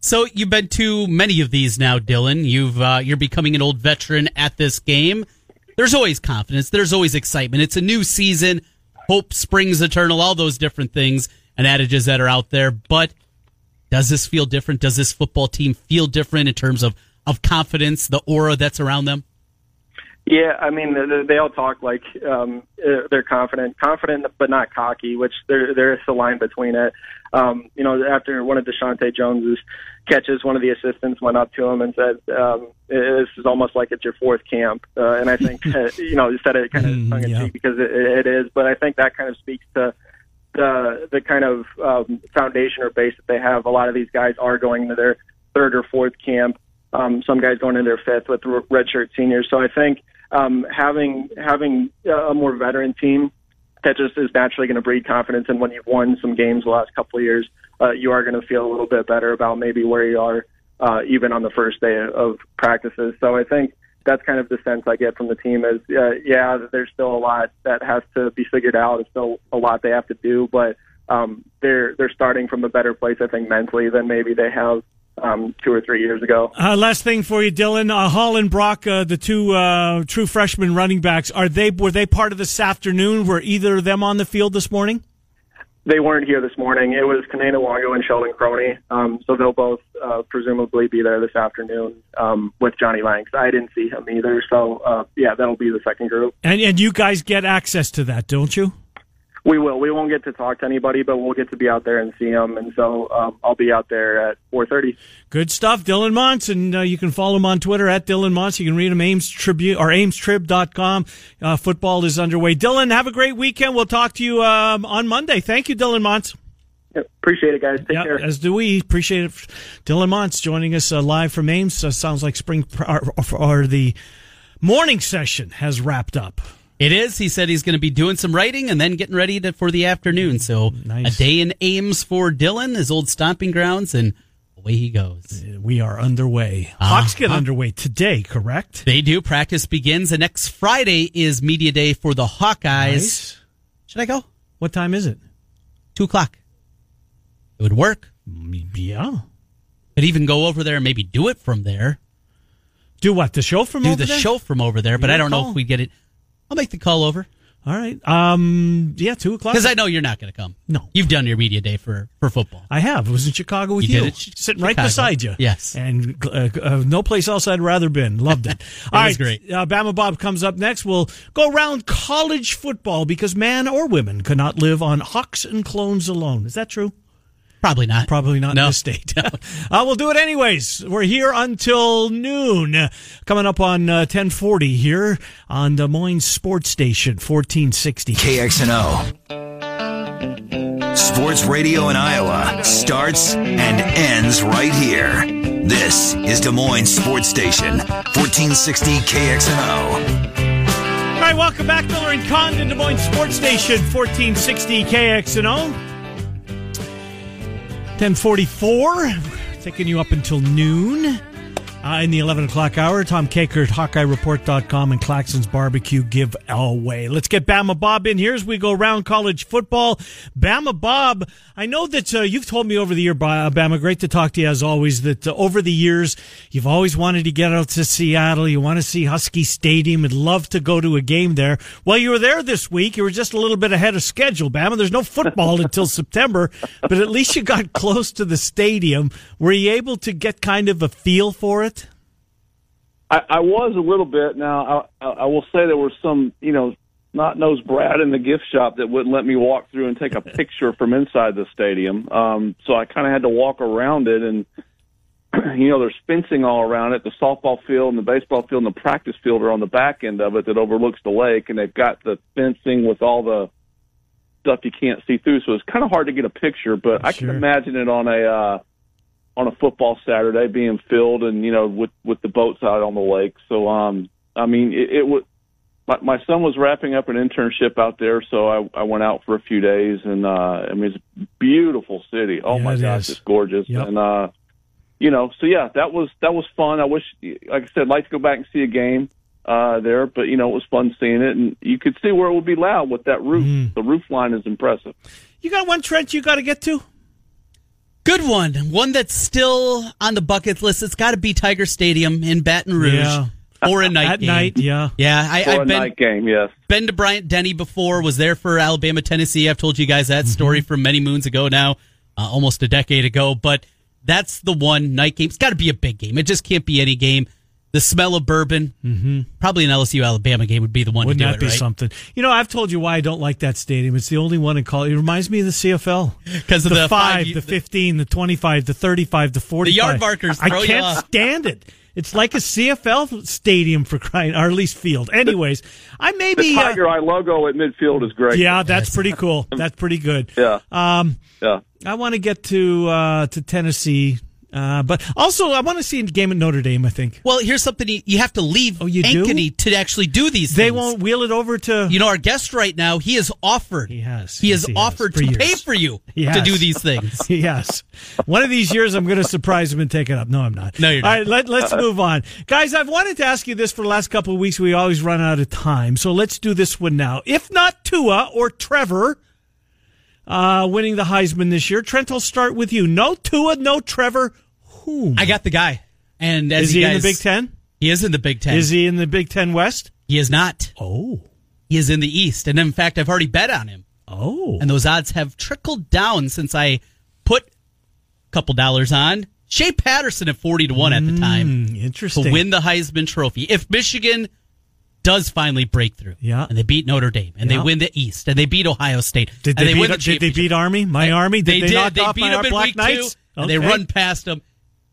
So you've been to many of these now, Dylan. You've uh, you're becoming an old veteran at this game. There's always confidence. There's always excitement. It's a new season. Hope springs eternal. All those different things and adages that are out there. But does this feel different? Does this football team feel different in terms of of confidence, the aura that's around them? Yeah, I mean they, all talk like um, they're confident, confident but not cocky, which there there is a line between it. Um, you know, after one of Deshaunte Jones's catches, one of the assistants went up to him and said, um, "This is almost like it's your fourth camp." Uh, and I think [LAUGHS] uh, you know, he said it kind of Mm, tongue in yeah. cheek because it, it is, but I think that kind of speaks to the the kind of um, foundation or base that they have. A lot of these guys are going to their third or fourth camp. Um, some guys going into their fifth with redshirt seniors. So I think um, having having a more veteran team that just is naturally going to breed confidence. And when you've won some games the last couple of years, uh, you are going to feel a little bit better about maybe where you are, uh, even on the first day of practices. So I think that's kind of the sense I get from the team is, uh, yeah, there's still a lot that has to be figured out. There's still a lot they have to do, but um, they're they're starting from a better place, I think, mentally than maybe they have um, two or three years ago. Uh, last thing for you, Dylan. Uh, Hall and Brock, uh, the two uh, true freshman running backs, are they were they part of this afternoon? Were either of them on the field this morning? They weren't here this morning. It was Kene Nwangwu and Sheldon Croney. um, so they'll both uh, presumably be there this afternoon um, with Johnny Lanks. I didn't see him either, so uh, yeah, that'll be the second group. And and you guys get access to that, don't you? We will. We won't get to talk to anybody, but we'll get to be out there and see them. And so um, I'll be out there at 4:30. Good stuff, Dylan Montz, and uh, you can follow him on Twitter at Dylan Montz. You can read him Ames Tribune or AmesTrib.com. Uh, football is underway. Dylan, have a great weekend. We'll talk to you um, on Monday. Thank you, Dylan Montz. Yep, appreciate it, guys. Take Yeah, care. as do we. Appreciate it. Dylan Montz joining us uh, live from Ames. Uh, sounds like spring pr- or, or the morning session has wrapped up. It is. He said he's going to be doing some writing and then getting ready to, for the afternoon. So Nice. a day in Ames for Dylan, his old stomping grounds, and away he goes. Uh, we are underway. Hawks get uh-huh. underway today, correct? They do. Practice begins, and next Friday is media day for the Hawkeyes. Nice. Should I go? What time is it? Two o'clock. It would work. Mm, yeah. Could even go over there and maybe do it from there. Do what? The show from do the there? show from over there, but Your I don't know if we get it. I'll make the call over All right. Um. Yeah. Two o'clock. because I know you're not going to come. No. you've done your media day for for football. I have. I was in Chicago with You you, did it? sitting right beside you. Yes. and uh, uh, no place else I'd rather been. Loved it. [LAUGHS] All right, great. Uh, Bama Bob comes up next. We'll go around college football because man or women cannot live on Hawks and clones alone. Is that true? Probably not. Probably not No. in this state. [LAUGHS] [LAUGHS] uh, we'll do it anyways. We're here until noon. Coming up on uh, 1040 here on Des Moines Sports Station, 1460. KXNO. Sports radio in Iowa starts and ends right here. This is Des Moines Sports Station, 1460 KXNO. All right, welcome back, Miller and Condon, Des Moines Sports Station, 1460 KXNO. 1044, taking you up until noon. Uh, in the 11 o'clock hour, Tom Kaker Kakert, HawkeyeReport.com, and Claxon's Barbecue give away. Let's get Bama Bob in here as we go around college football. Bama Bob, I know that uh, you've told me over the year, Bama, great to talk to you as always, that uh, over the years, you've always wanted to get out to Seattle. You want to see Husky Stadium and love to go to a game there. Well, you were there this week. You were just a little bit ahead of schedule, Bama. There's no football until September, but at least you got [LAUGHS] close to the stadium. Were you able to get kind of a feel for it? I, I was a little bit. Now, I, I will say there were some, you know, not nosed Brad in the gift shop that wouldn't let me walk through and take a [LAUGHS] picture from inside the stadium. Um, so I kind of had to walk around it, and [CLEARS THROAT] you know, there's fencing all around it. The softball field and the baseball field and the practice field are on the back end of it that overlooks the lake, and they've got the fencing with all the stuff you can't see through. So it's kind of hard to get a picture, but I can imagine it on a. Uh, on a football Saturday being filled and you know with with the boats out on the lake. So um, I mean it, it would. My, my son was wrapping up an internship out there, so I, I went out for a few days, and uh, I mean it's a beautiful city. Oh Yeah, my it gosh, is. it's gorgeous, Yep. and uh, you know, so yeah, that was that was fun. I wish, like I said, I'd like to go back and see a game uh, there, but you know, it was fun seeing it, and you could see where it would be loud with that roof. Mm-hmm. The roof line is impressive. You got one trench you got to get to? Good one. One that's still on the bucket list. It's got to be Tiger Stadium in Baton Rouge. Yeah. Or a night At game. night, yeah. Yeah, I, For a I've been night game, yes. been to Bryant Denny before. Was there for Alabama Tennessee. I've told you guys that story from many moons ago now, uh, almost a decade ago. But that's the one night game. It's got to be a big game. It just can't be any game. The smell of bourbon, mm-hmm. probably an LSU Alabama game would be the one Wouldn't to do that it, be right? something? You know, I've told you why I don't like that stadium. It's the only one in college. It reminds me of the CFL. 'Cause of the, the five, five- the fifteen, the twenty-five, the thirty-five, the forty. The yard markers I throw you can't off. stand it. It's like a CFL stadium for crying, or at least field. Anyways, I may The be. uh, Tiger Eye logo at midfield is great. yeah, that's pretty cool. That's pretty good. yeah, Um, yeah. I want to get to uh, to Tennessee, uh, but also I want to see a game at Notre Dame. I think Well, here's something you, you have to leave Oh, you do? Ankeny to actually do these things. they things. won't wheel it over to. You know, our guest right now, he has offered. He has. He Yes, has he offered for to years. pay for you [LAUGHS] to do these things. [LAUGHS] yes. One of these years, I'm going to surprise him and take it up. No, I'm not. No, you're not. right, let, let's move on. Guys, I've wanted to ask you this for the last couple of weeks. We always run out of time. So let's do this one now. If not Tua or Trevor uh, winning the Heisman this year, Trent, I'll start with you. No Tua, no Trevor. Whom? I got the guy. And as Is he in the Big Ten? He is in the Big Ten. Is he in the Big Ten West? He is not. Oh. He is in the East. And in fact, I've already bet on him. Oh. And those odds have trickled down since I put a couple dollars on Shea Patterson at 40 to 1 at the time Hmm, interesting. to win the Heisman Trophy. If Michigan does finally break through, Yeah. and they beat Notre Dame, and Yeah. they win the East, and they beat Ohio State, Did and they, they, beat, win the did they beat Army? My Army? Did they, they, did. They off beat them in Black week Knights? two, and they run past them,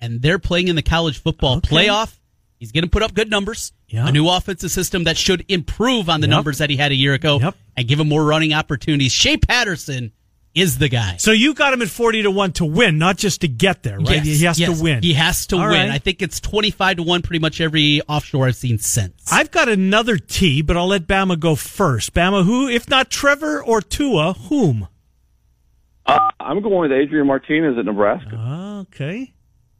and they're playing in the college football Okay. playoff. He's going to put up good numbers. Yeah. A new offensive system that should improve on the Yep. numbers that he had a year ago Yep. and give him more running opportunities. Shea Patterson is the guy. So you got him at 40 to 1 to win, not just to get there, right? Yes, he has yes. to win. He has to All win. right. I think it's 25 to 1 pretty much every offshore I've seen since. I've got another T, but I'll let Bama go first. Bama, who, if not Trevor or Tua, whom? Uh, I'm going with Adrian Martinez at Nebraska. Okay.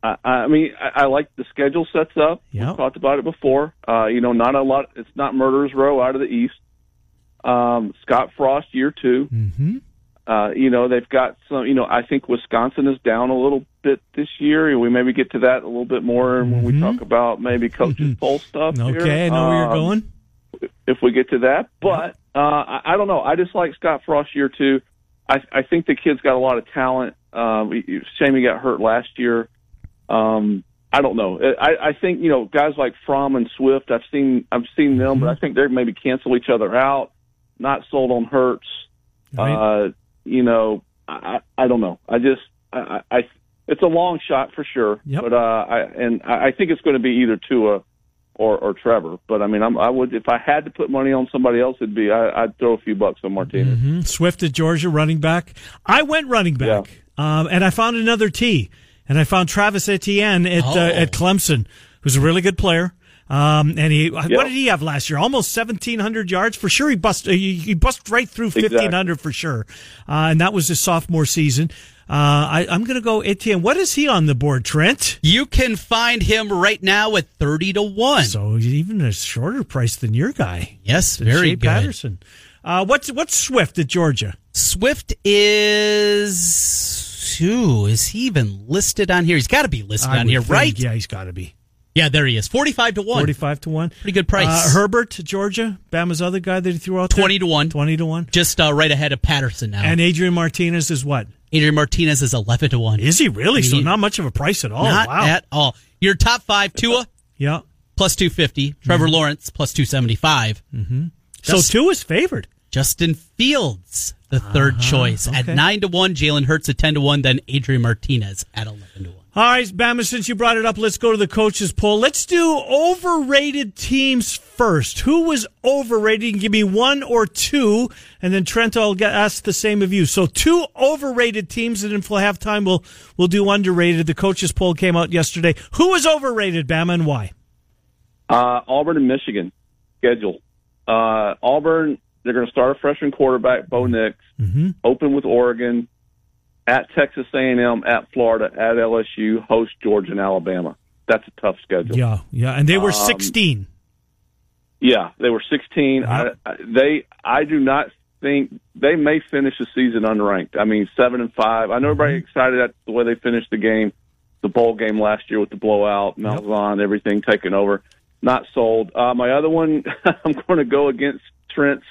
I, I mean, I, I like the schedule sets up. Yeah. We've talked about it before. Uh, you know, not a lot. It's not murderers row out of the East. Um, Scott Frost year 2 Mm-hmm. Uh, you know, they've got some. You know, I think Wisconsin is down a little bit this year. We maybe get to that a little bit more when we talk about maybe coaches poll stuff. here. Mm-hmm. Okay, I know where you're Um, going. if we get to that. But uh, I, I don't know. I just like Scott Frost year two. I, I think the kid's got a lot of talent. Um, shame he got hurt last year. Um, I don't know. I, I think you know guys like Fromm and Swift. I've seen I've seen them, but I think they're maybe cancel each other out. Not sold on Hurts. Right. Uh, you know, I, I don't know. I just I, I it's a long shot for sure. Yep. But uh, I and I think it's going to be either Tua or or Trevor. But I mean, I'm, I would if I had to put money on somebody else, it'd be I, I'd throw a few bucks on Martinez. Mhm. Swift at Georgia, running back. I went running back, um, and I found another T, and I found Travis Etienne at uh, Oh. at Clemson, who's a really good player. Um, and he, what did he have last year? Almost seventeen hundred yards for sure. He bust, he, he bust right through fifteen hundred for sure, uh, and that was his sophomore season. Uh, I, I'm going to go Etienne. What is he on the board, Trent? You can find him right now at 30 to 1. So even a shorter price than your guy. yes, very Shea good. Patterson. Uh, what's what's Swift at Georgia? Swift is. Ooh, is he even listed on here? He's got to be listed I on here, think, right? Yeah, he's got to be. Yeah, there he is. 45 to 1. Forty-five to one. Pretty good price. Uh, Herbert, Georgia, Bama's other guy that he threw out there? 20 to 1. Twenty to one. Just uh, right ahead of Patterson now. And Adrian Martinez is what? Adrian Martinez is 11 to 1. Is he really? So not much of a price at all. Not wow. at all. Your top five, Tua, yeah. plus 250. Trevor Mm-hmm. Lawrence, plus 275. So Just- two is favored. Justin Fields, the 3rd choice at nine to one. Jalen Hurts at ten to one. Then Adrian Martinez at eleven to one. All right, Bama, since you brought it up, let's go to the coaches poll. Let's do overrated teams first. Who was overrated? You can give me one or two, and then Trent, I'll get, ask the same of you. So two overrated teams, and then if we'll have time, we'll, we'll do underrated. The coaches poll came out yesterday. Who was overrated, Bama, and why? Uh, Auburn and Michigan schedule. Uh, Auburn, they're going to start a freshman quarterback, Bo Nix, Mm-hmm. open with Oregon, at Texas A&M, at Florida, at LSU, host Georgia and Alabama. That's a tough schedule. Yeah, yeah, and they were Um, 16. Yeah, they were 16. I, I, they, I do not think they may finish the season unranked. I mean, seven and five. I know everybody excited at the way they finished the game, the bowl game last year with the blowout, Malzahn, everything taken over. Not sold. Uh, my other one, [LAUGHS] I'm going to go against Trent's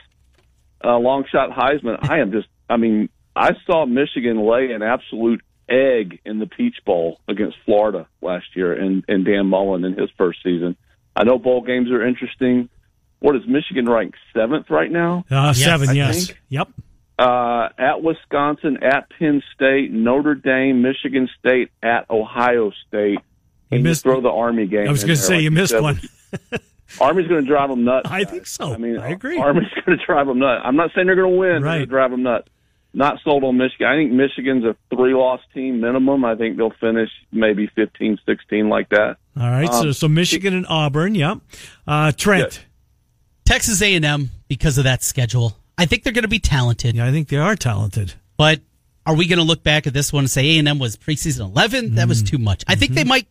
uh, long shot Heisman. I am just, I mean, I saw Michigan lay an absolute egg in the Peach Bowl against Florida last year, and, and Dan Mullen in his first season. I know bowl games are interesting. What is Michigan ranked seventh right now? Uh, seven, I yes. think. Yep. Uh, at Wisconsin, at Penn State, Notre Dame, Michigan State, at Ohio State. And you missed- throw the Army game. I was going to say, like you missed said. one. [LAUGHS] Army's going to drive them nuts. I guys. think so. I mean, I agree. Army's going to drive them nuts. I'm not saying they're going to win. They're Right. going to drive them nuts. Not sold on Michigan. I think Michigan's a three-loss team minimum. I think they'll finish maybe 15, 16 like that. All right, so, Um, so Michigan and Auburn, yep. Uh, Trent. Texas A and M because of that schedule. I think they're going to be talented. Yeah, I think they are talented. But are we going to look back at this one and say A and M was preseason eleven? That was too much. I think they might.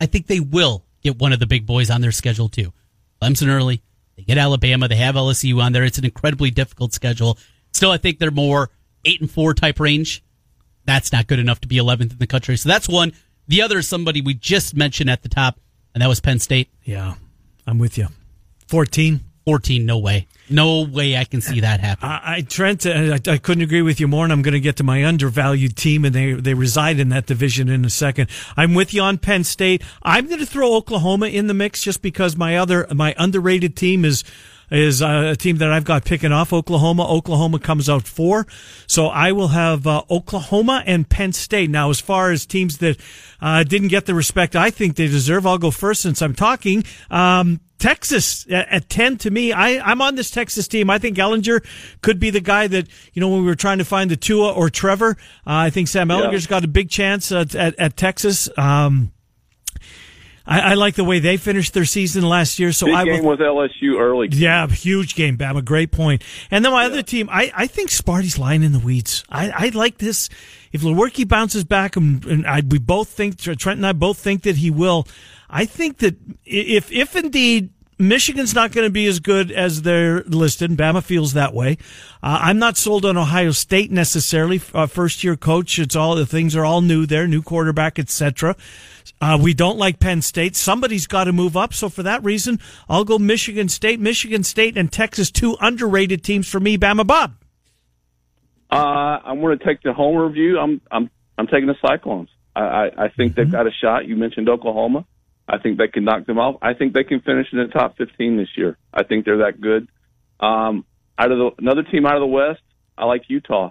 I think they will get one of the big boys on their schedule too. Clemson early. They get Alabama. They have LSU on there. It's an incredibly difficult schedule. Still, I think they're more eight and four type range. That's not good enough to be 11th in the country. So that's one. The other is somebody we just mentioned at the top, and that was Penn State. Yeah, I'm with you. 14. 14, no way. No way I can see that happen. I, I Trent, uh, I, I couldn't agree with you more, and I'm going to get to my undervalued team, and they they reside in that division in a second. I'm with you on Penn State. I'm going to throw Oklahoma in the mix just because my other my underrated team is is uh, a team that I've got picking off Oklahoma. Oklahoma comes out four, so I will have uh, Oklahoma and Penn State. Now, as far as teams that uh, didn't get the respect I think they deserve, I'll go first since I'm talking. Um, Texas at, at 10 to me. I, I'm on this Texas team. I think Ehlinger could be the guy that, you know, when we were trying to find the Tua or Trevor, uh, I think Sam Ehlinger's got a big chance at, at, at Texas. Um, I, I like the way they finished their season last year. So Big I game with LSU early. yeah, huge game, Bama. Great point. And then my other team, I, I think Sparty's lying in the weeds. I, I like this. If Lewerke bounces back, and, and I, we both think Trent and I both think that he will. I think that if if indeed Michigan's not going to be as good as they're listed, Bama feels that way. Uh, I'm not sold on Ohio State necessarily. Uh, first year coach, it's all the things are all new there, new quarterback, etc. Uh, we don't like Penn State. Somebody's got to move up. So for that reason, I'll go Michigan State, Michigan State, and Texas. Two underrated teams for me. Bama Bob. Uh, I'm going to take the home review. I'm I'm I'm taking the Cyclones. I I, I think they've got a shot. You mentioned Oklahoma. I think they can knock them off. I think they can finish in the top 15 this year. I think they're that good. Um, out of the another team out of the West, I like Utah.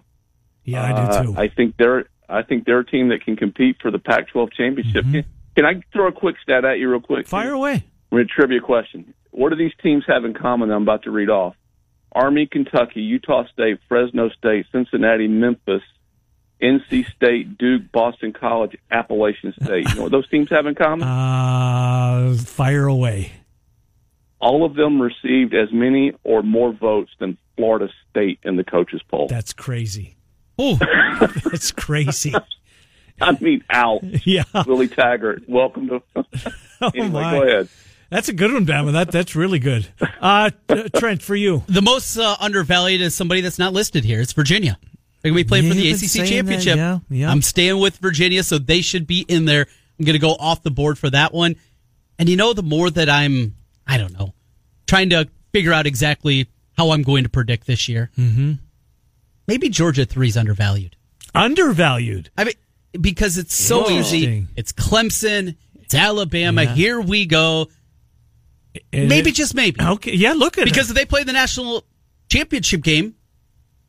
Yeah, I do Uh, too. I think they're I think they're a team that can compete for the Pac-12 championship. Can I throw a quick stat at you real quick? Fire away. We're a trivia question. What do these teams have in common? that I'm about to read off. Army, Kentucky, Utah State, Fresno State, Cincinnati, Memphis, NC State, Duke, Boston College, Appalachian State. You know what those teams have in common? Uh, fire away. All of them received as many or more votes than Florida State in the coaches poll. That's crazy. Oh, [LAUGHS] That's crazy. [LAUGHS] I mean, out. [LAUGHS] yeah. Willie Taggart, welcome to. Oh, anyway, my. go ahead. That's a good one, Bama. That that's really good. Uh, Trent, for you. the most uh, undervalued is somebody that's not listed here. It's Virginia. They're going to be playing for the ACC that, championship. yeah, yeah. I'm staying with Virginia, so they should be in there. I'm going to go off the board for that one. And you know, the more that I'm, I don't know, trying to figure out exactly how I'm going to predict this year. Mm-hmm. Maybe Georgia three is undervalued. Undervalued. I mean, because it's so easy. It's Clemson. It's Alabama. Yeah. Here we go. And Maybe it- just maybe. Okay. Yeah. Look at Because it. if they play the national championship game,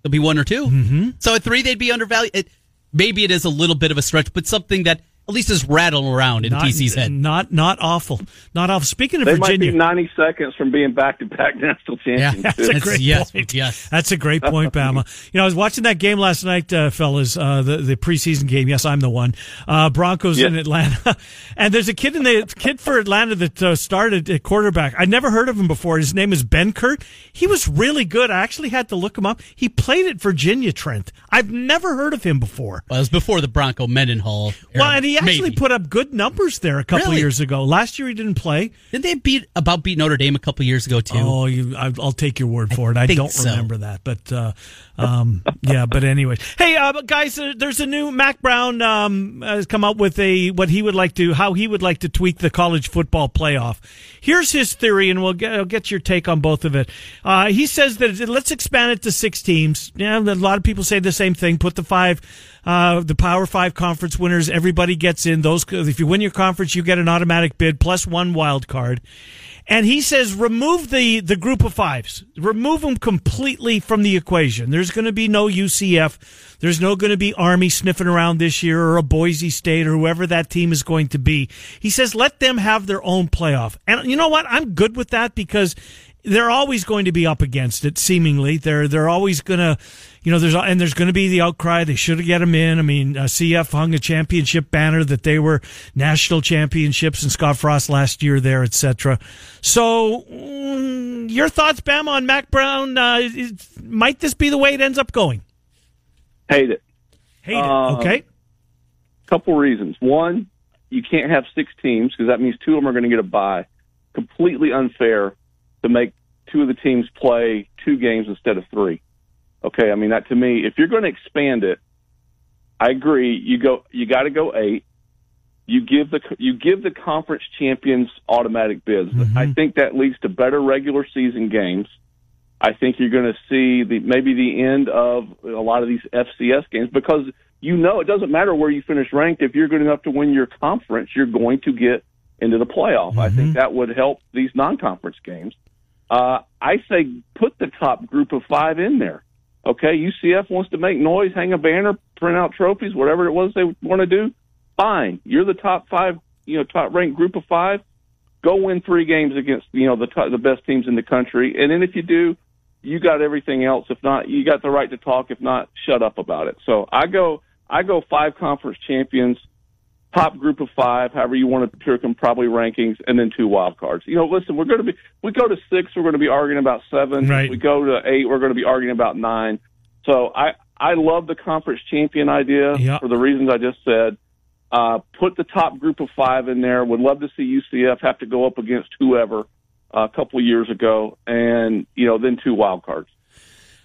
There'll be one or 2 Mm-hmm. So at three, they'd be undervalued. It, maybe it is a little bit of a stretch, but something that at least is rattling around in Not, TC's head. not not awful. Not awful. Speaking of They might be 90 seconds from being back-to-back national champions. [LAUGHS] That's a great yes, point. yes. That's a great point, Bama. You know, I was watching that game last night, uh, fellas, uh, the, the preseason game. Yes, I'm the one. Uh, Broncos Yeah. in Atlanta. [LAUGHS] and there's a kid in the kid for Atlanta that uh, started at quarterback. I'd never heard of him before. His name is Benkert. He was really good. I actually had to look him up. He played at Virginia Trent. I've never heard of him before. Well, it was before the Bronco Mendenhall. era. Well, and he actually Maybe. put up good numbers there a couple Really? years ago. Last year he didn't play. Didn't they beat about beat Notre Dame a couple years ago too? Oh, you, I, I'll take your word for it. I think don't so. remember that, but uh, um, yeah. But anyway, hey, uh, guys, uh, there's a new Mack Brown um, has come up with a what he would like to how he would like to tweak the college football playoff. Here's his theory, and we'll get, I'll get your take on both of it. Uh, he says that let's expand it to six teams. Yeah, a lot of people say the same thing. Put the five. Uh, the Power Five conference winners, everybody gets in. Those, if you win your conference, you get an automatic bid plus one wild card. And he says remove the, the group of fives. Remove them completely from the equation. There's going to be no UCF. There's no going to be Army sniffing around this year or a Boise State or whoever that team is going to be. He says let them have their own playoff. And you know what? I'm good with that because they're always going to be up against it. Seemingly, they're they're always going to, you know, there's and there's going to be the outcry. They should have get them in. I mean, uh, CF hung a championship banner that they were national championships and Scott Frost last year there, etc. So, mm, your thoughts, Bam, on Mack Brown? Uh, is- might this be the way it ends up going? Hate it. Hate it. Um, Okay. couple reasons. One, you can't have six teams because that means two of them are going to get a bye. Completely unfair to make two of the teams play two games instead of three. Okay, I mean that to me, if you're going to expand it, I agree. You go, you got to go eight. You give the you give the conference champions automatic bids. Mm-hmm. I think that leads to better regular season games. I think you're going to see the maybe the end of a lot of these FCS games because you know it doesn't matter where you finish ranked. If you're good enough to win your conference, you're going to get into the playoff. I think mm-hmm. that would help these non-conference games. Uh, I say put the top group of five in there. Okay, UCF wants to make noise, hang a banner, print out trophies, whatever it was they want to do. Fine, you're the top five, you know, top ranked group of five. Go win three games against you know the top, the best teams in the country, and then if you do, you got everything else. If not, you got the right to talk. If not, shut up about it. So I go, I go five conference champions, top group of five, however you want to pick them, probably rankings, and then two wild cards. You know, listen, we're going to be, we go to six, we're going to be arguing about seven. Right. We go to eight, we're going to be arguing about nine. So I, I love the conference champion idea Yeah. for the reasons I just said. Uh, put the top group of five in there. Would love to see UCF have to go up against whoever uh, a couple of years ago, and you know, then two wild cards.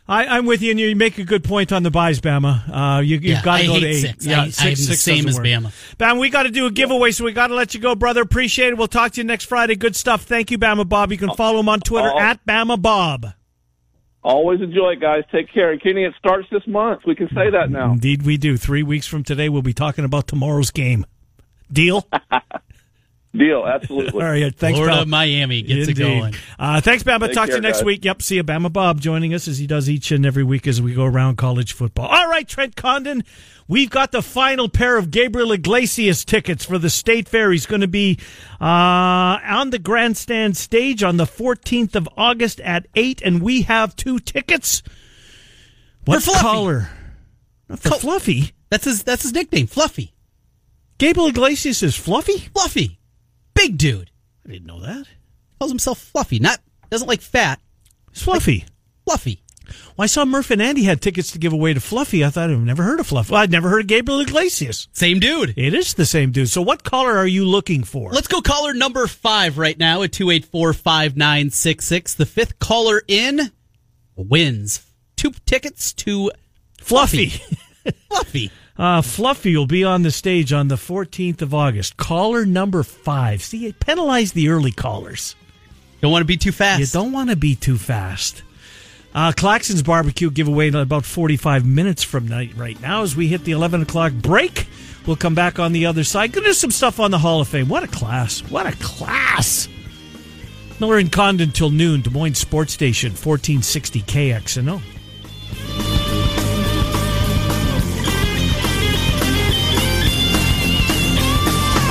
I, I'm with you, and you make a good point on the byes, Bama. Uh, you, you've Yeah, got to I go hate to eight. six. Yeah, I- six, I am the six same as work. Bama. Bam, we got to do a giveaway, so we got to let you go, brother. Appreciate it. We'll talk to you next Friday. Good stuff. Thank you, Bama Bob. You can follow him on Twitter Oh. at Bama Bob. Always enjoy it, guys. Take care. And Kenny, it starts this month. We can say that now. Indeed, we do. Three weeks from today, we'll be talking about tomorrow's game. Deal? [LAUGHS] Deal. Absolutely. [LAUGHS] All right. Thanks, Florida, pal. Miami gets Indeed. it going. Uh, thanks, Bama. Take Talk to you next guys. week. Yep. See you, Bama Bob, joining us as he does each and every week as we go around college football. All right, Trent Condon. We've got the final pair of Gabriel Iglesias tickets for the State Fair. He's going to be uh, on the grandstand stage on the 14th of August at 8, and we have two tickets. What Fluffy. color? For Col- Fluffy. That's his. That's his nickname, Fluffy. Gabriel Iglesias is Fluffy? Fluffy, big dude. I didn't know that. Calls himself Fluffy. Not doesn't like fat. It's Fluffy. Fluffy. Well, I saw Murph and Andy had tickets to give away to Fluffy. I thought I've never heard of Fluffy. Well, I'd never heard of Gabriel Iglesias. Same dude. It is the same dude. So, what color are you looking for? Let's go caller number five right now at 284-5966. The fifth caller in wins. Two tickets to Fluffy. Fluffy. Uh, Fluffy will be on the stage on the 14th of August. Caller number five. See, penalize the early callers. Don't want to be too fast. You don't want to be too fast. Uh, Claxon's barbecue giveaway in about 45 minutes from night right now as we hit the 11 o'clock break. We'll come back on the other side. Gonna do some stuff on the Hall of Fame. What a class. What a class. Miller and Condon till noon, Des Moines Sports Station, 1460 KXNO.